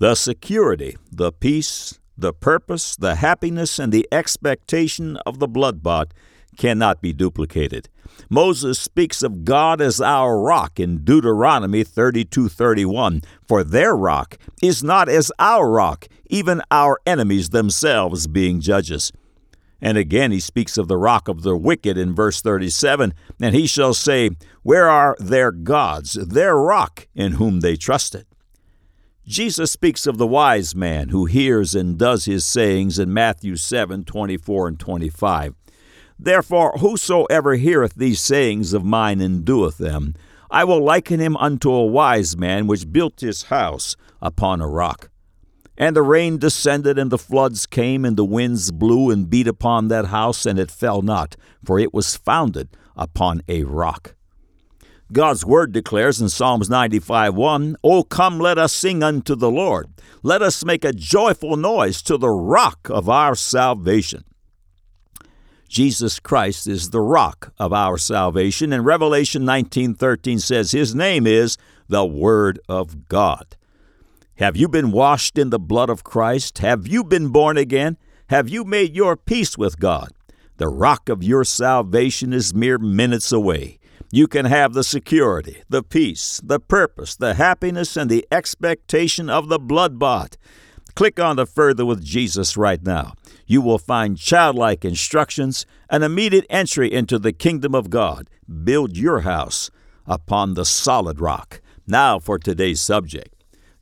The security, the peace, the purpose, the happiness, and the expectation of the blood-bought cannot be duplicated. Moses speaks of God as our rock in Deuteronomy 32:31, for their rock is not as our rock, even our enemies themselves being judges. And again he speaks of the rock of the wicked in verse 37, and he shall say, Where are their gods, their rock in whom they trusted? Jesus speaks of the wise man who hears and does his sayings in Matthew 7 24 and 25. Therefore, whosoever heareth these sayings of mine and doeth them, I will liken him unto a wise man which built his house upon a rock. And the rain descended, and the floods came, and the winds blew and beat upon that house, and it fell not, for it was founded upon a rock. God's word declares in Psalms 95 1, O come, let us sing unto the Lord. Let us make a joyful noise to the rock of our salvation. Jesus Christ is the rock of our salvation, and Revelation 19:13 says his name is the Word of God. Have you been washed in the blood of Christ? Have you been born again? Have you made your peace with God? The rock of your salvation is mere minutes away. You can have the security, the peace, the purpose, the happiness, and the expectation of the blood bought. Click on the Further with Jesus right now. You will find childlike instructions, an immediate entry into the kingdom of God. Build your house upon the solid rock. Now for today's subject.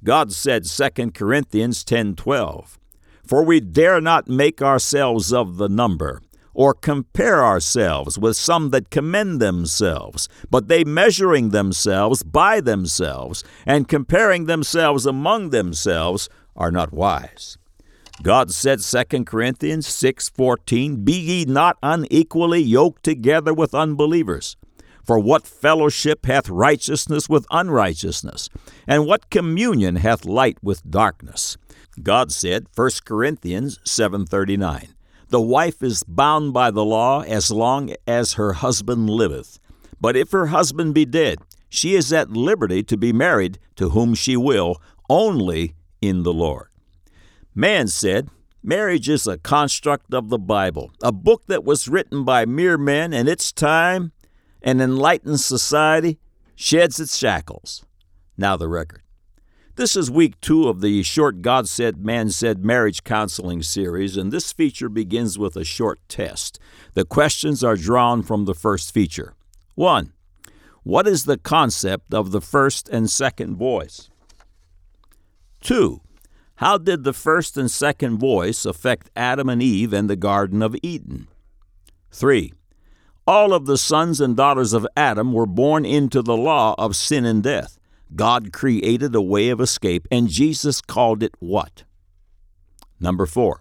God said 2 Corinthians 10:12, "For we dare not make ourselves of the number, or compare ourselves with some that commend themselves, but they measuring themselves by themselves, and comparing themselves among themselves, are not wise. God said 2 Corinthians 6:14, "Be ye not unequally yoked together with unbelievers." For what fellowship hath righteousness with unrighteousness? And what communion hath light with darkness? God said, 1 Corinthians 7:39, the wife is bound by the law as long as her husband liveth. But if her husband be dead, she is at liberty to be married to whom she will, only in the Lord. Man said, Marriage is a construct of the Bible, a book that was written by mere men in its time, an enlightened society sheds its shackles. Now the record. This is week two of the short God Said, Man Said marriage counseling series, and this feature begins with a short test. The questions are drawn from the first feature. 1. What is the concept of the first and second voice? 2. How did the first and second voice affect Adam and Eve in the Garden of Eden? 3. All of the sons and daughters of Adam were born into the law of sin and death. God created a way of escape, and Jesus called it what? Number four,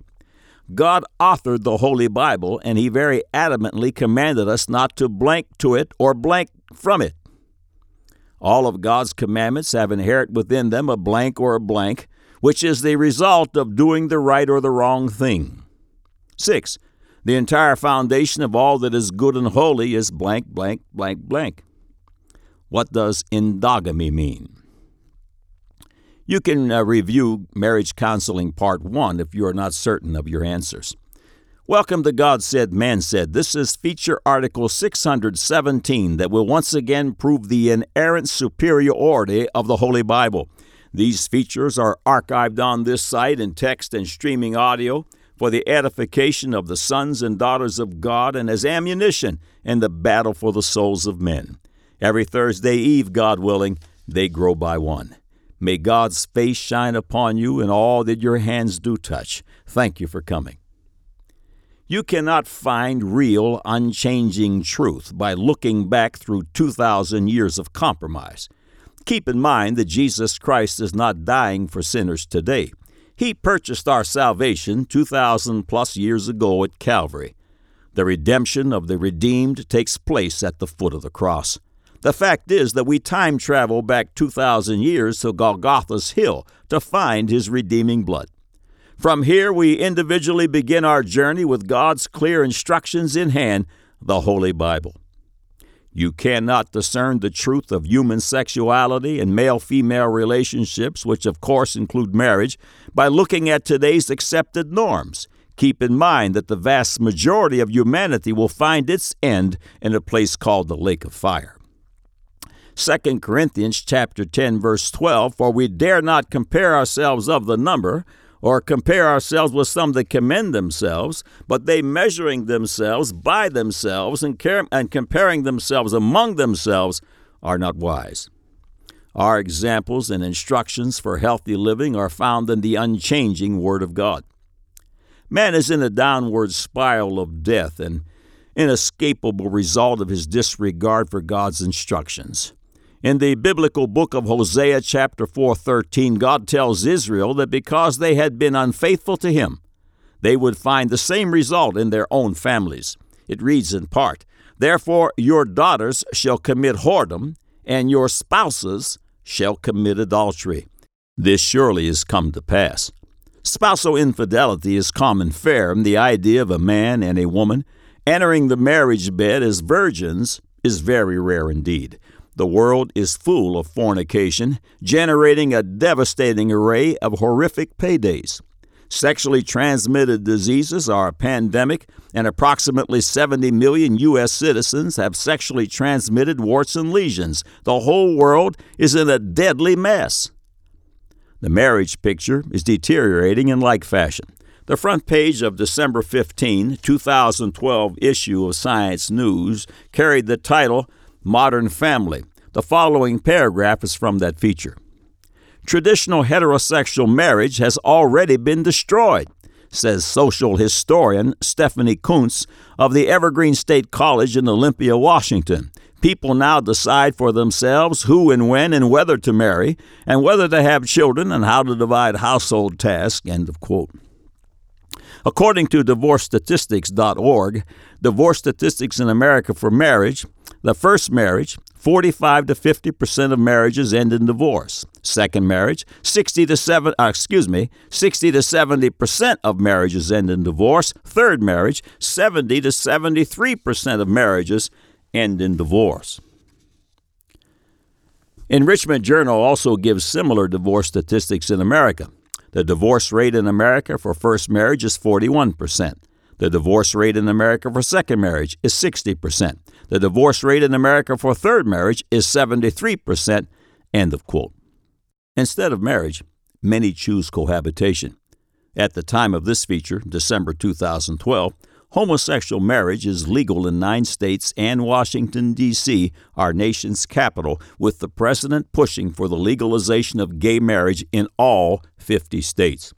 God authored the Holy Bible, and He very adamantly commanded us not to blank to it or blank from it. All of God's commandments have inherent within them a blank or a blank, which is the result of doing the right or the wrong thing. 6. The entire foundation of all that is good and holy is blank, blank, blank, blank. What does endogamy mean? You can uh, review Marriage Counseling Part 1 if you are not certain of your answers. Welcome to God Said, Man Said. This is feature article 617 that will once again prove the inerrant superiority of the Holy Bible. These features are archived on this site in text and streaming audio for the edification of the sons and daughters of God and as ammunition in the battle for the souls of men. Every Thursday Eve, God willing, they grow by one. May God's face shine upon you and all that your hands do touch. Thank you for coming. You cannot find real, unchanging truth by looking back through 2,000 years of compromise. Keep in mind that Jesus Christ is not dying for sinners today. He purchased our salvation 2,000 plus years ago at Calvary. The redemption of the redeemed takes place at the foot of the cross. The fact is that we time travel back 2,000 years to Golgotha's Hill to find his redeeming blood. From here, we individually begin our journey with God's clear instructions in hand, the Holy Bible. You cannot discern the truth of human sexuality and male female relationships, which of course include marriage, by looking at today's accepted norms. Keep in mind that the vast majority of humanity will find its end in a place called the lake of fire. 2 Corinthians chapter 10 verse 12 for we dare not compare ourselves of the number or compare ourselves with some that commend themselves, but they measuring themselves by themselves and, car- and comparing themselves among themselves are not wise. Our examples and instructions for healthy living are found in the unchanging Word of God. Man is in a downward spiral of death, an inescapable result of his disregard for God's instructions. In the biblical book of Hosea, chapter 4:13, God tells Israel that because they had been unfaithful to him, they would find the same result in their own families. It reads in part, Therefore your daughters shall commit whoredom, and your spouses shall commit adultery. This surely has come to pass. Spousal infidelity is common fare, and the idea of a man and a woman entering the marriage bed as virgins is very rare indeed. The world is full of fornication, generating a devastating array of horrific paydays. Sexually transmitted diseases are a pandemic, and approximately 70 million U.S. citizens have sexually transmitted warts and lesions. The whole world is in a deadly mess. The marriage picture is deteriorating in like fashion. The front page of December 15, 2012 issue of Science News carried the title Modern Family. The following paragraph is from that feature. Traditional heterosexual marriage has already been destroyed, says social historian Stephanie Coontz of the Evergreen State College in Olympia, Washington. People now decide for themselves who and when and whether to marry, and whether to have children and how to divide household tasks. End of quote. According to DivorceStatistics.org, divorce statistics in America for marriage, the first marriage, 45 to 50 percent of marriages end in divorce. Second marriage, 60 to 7, uh, excuse me, 60 to 70 percent of marriages end in divorce. Third marriage, 70 to 73 percent of marriages end in divorce. Enrichment Journal also gives similar divorce statistics in America. The divorce rate in America for first marriage is 41%. The divorce rate in America for second marriage is 60%. The divorce rate in America for third marriage is 73%. End of quote. Instead of marriage, many choose cohabitation. At the time of this feature, December 2012, homosexual marriage is legal in nine states and Washington, D.C., our nation's capital, with the president pushing for the legalization of gay marriage in all 50 states.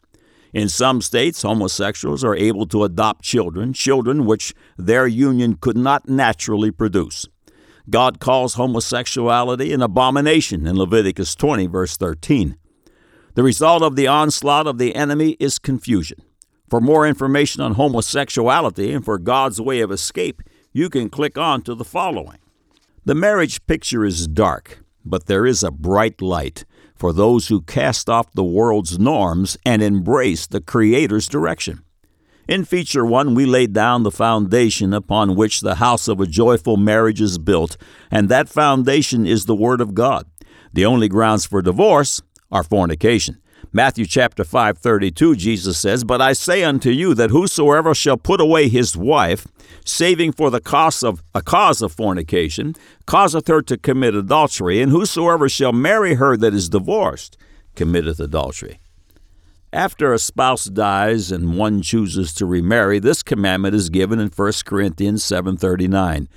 In some states, homosexuals are able to adopt children, children which their union could not naturally produce. God calls homosexuality an abomination in Leviticus 20, verse 13. The result of the onslaught of the enemy is confusion. For more information on homosexuality and for God's way of escape, you can click on to the following. The marriage picture is dark, but there is a bright light for those who cast off the world's norms and embrace the Creator's direction. In Feature 1, we laid down the foundation upon which the house of a joyful marriage is built, and that foundation is the Word of God. The only grounds for divorce are fornication. Matthew chapter 5:32 Jesus says, "But I say unto you that whosoever shall put away his wife, saving for the cause of a cause of fornication, causeth her to commit adultery, and whosoever shall marry her that is divorced, committeth adultery." After a spouse dies and one chooses to remarry, this commandment is given in 1 Corinthians 7:39.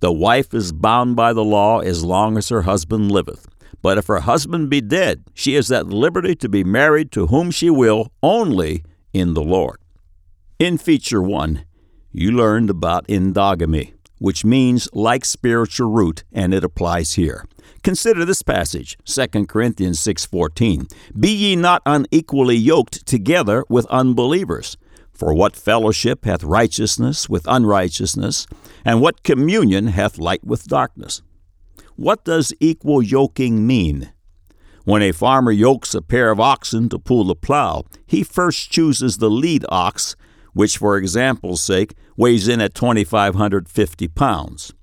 The wife is bound by the law as long as her husband liveth. But if her husband be dead, she is at liberty to be married to whom she will, only in the Lord. In Feature 1, you learned about endogamy, which means like spiritual root, and it applies here. Consider this passage, 2 Corinthians 6:14. Be ye not unequally yoked together with unbelievers. For what fellowship hath righteousness with unrighteousness, and what communion hath light with darkness? What does equal yoking mean? When a farmer yokes a pair of oxen to pull the plow, he first chooses the lead ox, which, for example's sake, weighs in at 2,550 pounds.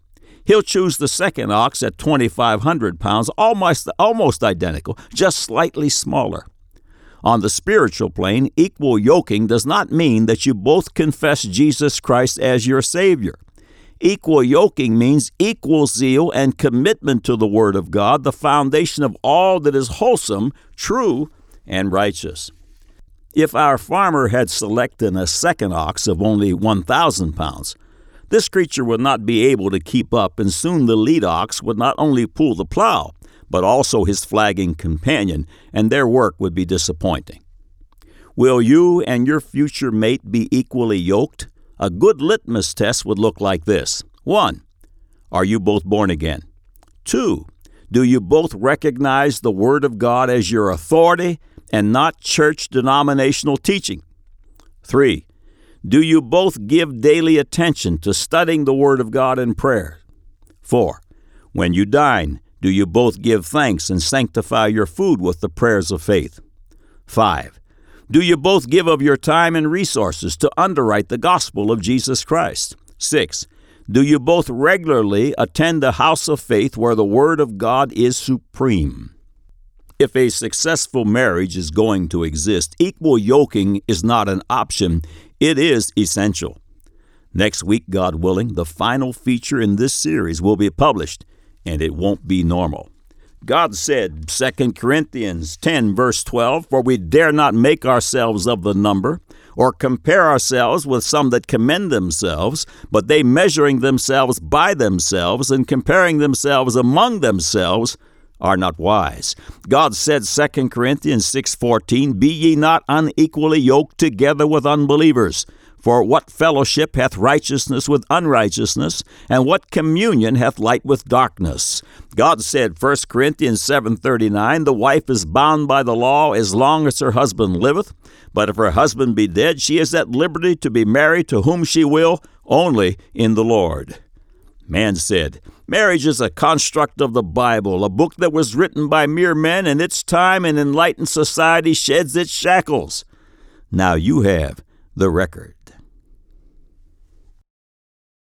He'll choose the second ox at 2,500 pounds, almost, almost identical, just slightly smaller. On the spiritual plane, equal yoking does not mean that you both confess Jesus Christ as your Savior. Equal yoking means equal zeal and commitment to the Word of God, the foundation of all that is wholesome, true, and righteous. If our farmer had selected a second ox of only 1,000 pounds, this creature would not be able to keep up, and soon the lead ox would not only pull the plow, but also his flagging companion, and their work would be disappointing. Will you and your future mate be equally yoked? A good litmus test would look like this 1. Are you both born again? 2. Do you both recognize the Word of God as your authority and not church denominational teaching? 3. Do you both give daily attention to studying the Word of God in prayer? 4. When you dine, do you both give thanks and sanctify your food with the prayers of faith? 5. Do you both give of your time and resources to underwrite the gospel of Jesus Christ? 6. Do you both regularly attend the house of faith where the Word of God is supreme? If a successful marriage is going to exist, equal yoking is not an option, it is essential. Next week, God willing, the final feature in this series will be published and it won't be normal. God said, 2 Corinthians 10, verse 12, For we dare not make ourselves of the number, or compare ourselves with some that commend themselves, but they measuring themselves by themselves and comparing themselves among themselves are not wise. God said 2 Corinthians 6:14, Be ye not unequally yoked together with unbelievers. For what fellowship hath righteousness with unrighteousness, and what communion hath light with darkness? God said, 1 Corinthians 7:39, The wife is bound by the law as long as her husband liveth, but if her husband be dead, she is at liberty to be married to whom she will, only in the Lord. Man said, Marriage is a construct of the Bible, a book that was written by mere men, and its time and enlightened society sheds its shackles. Now you have the record.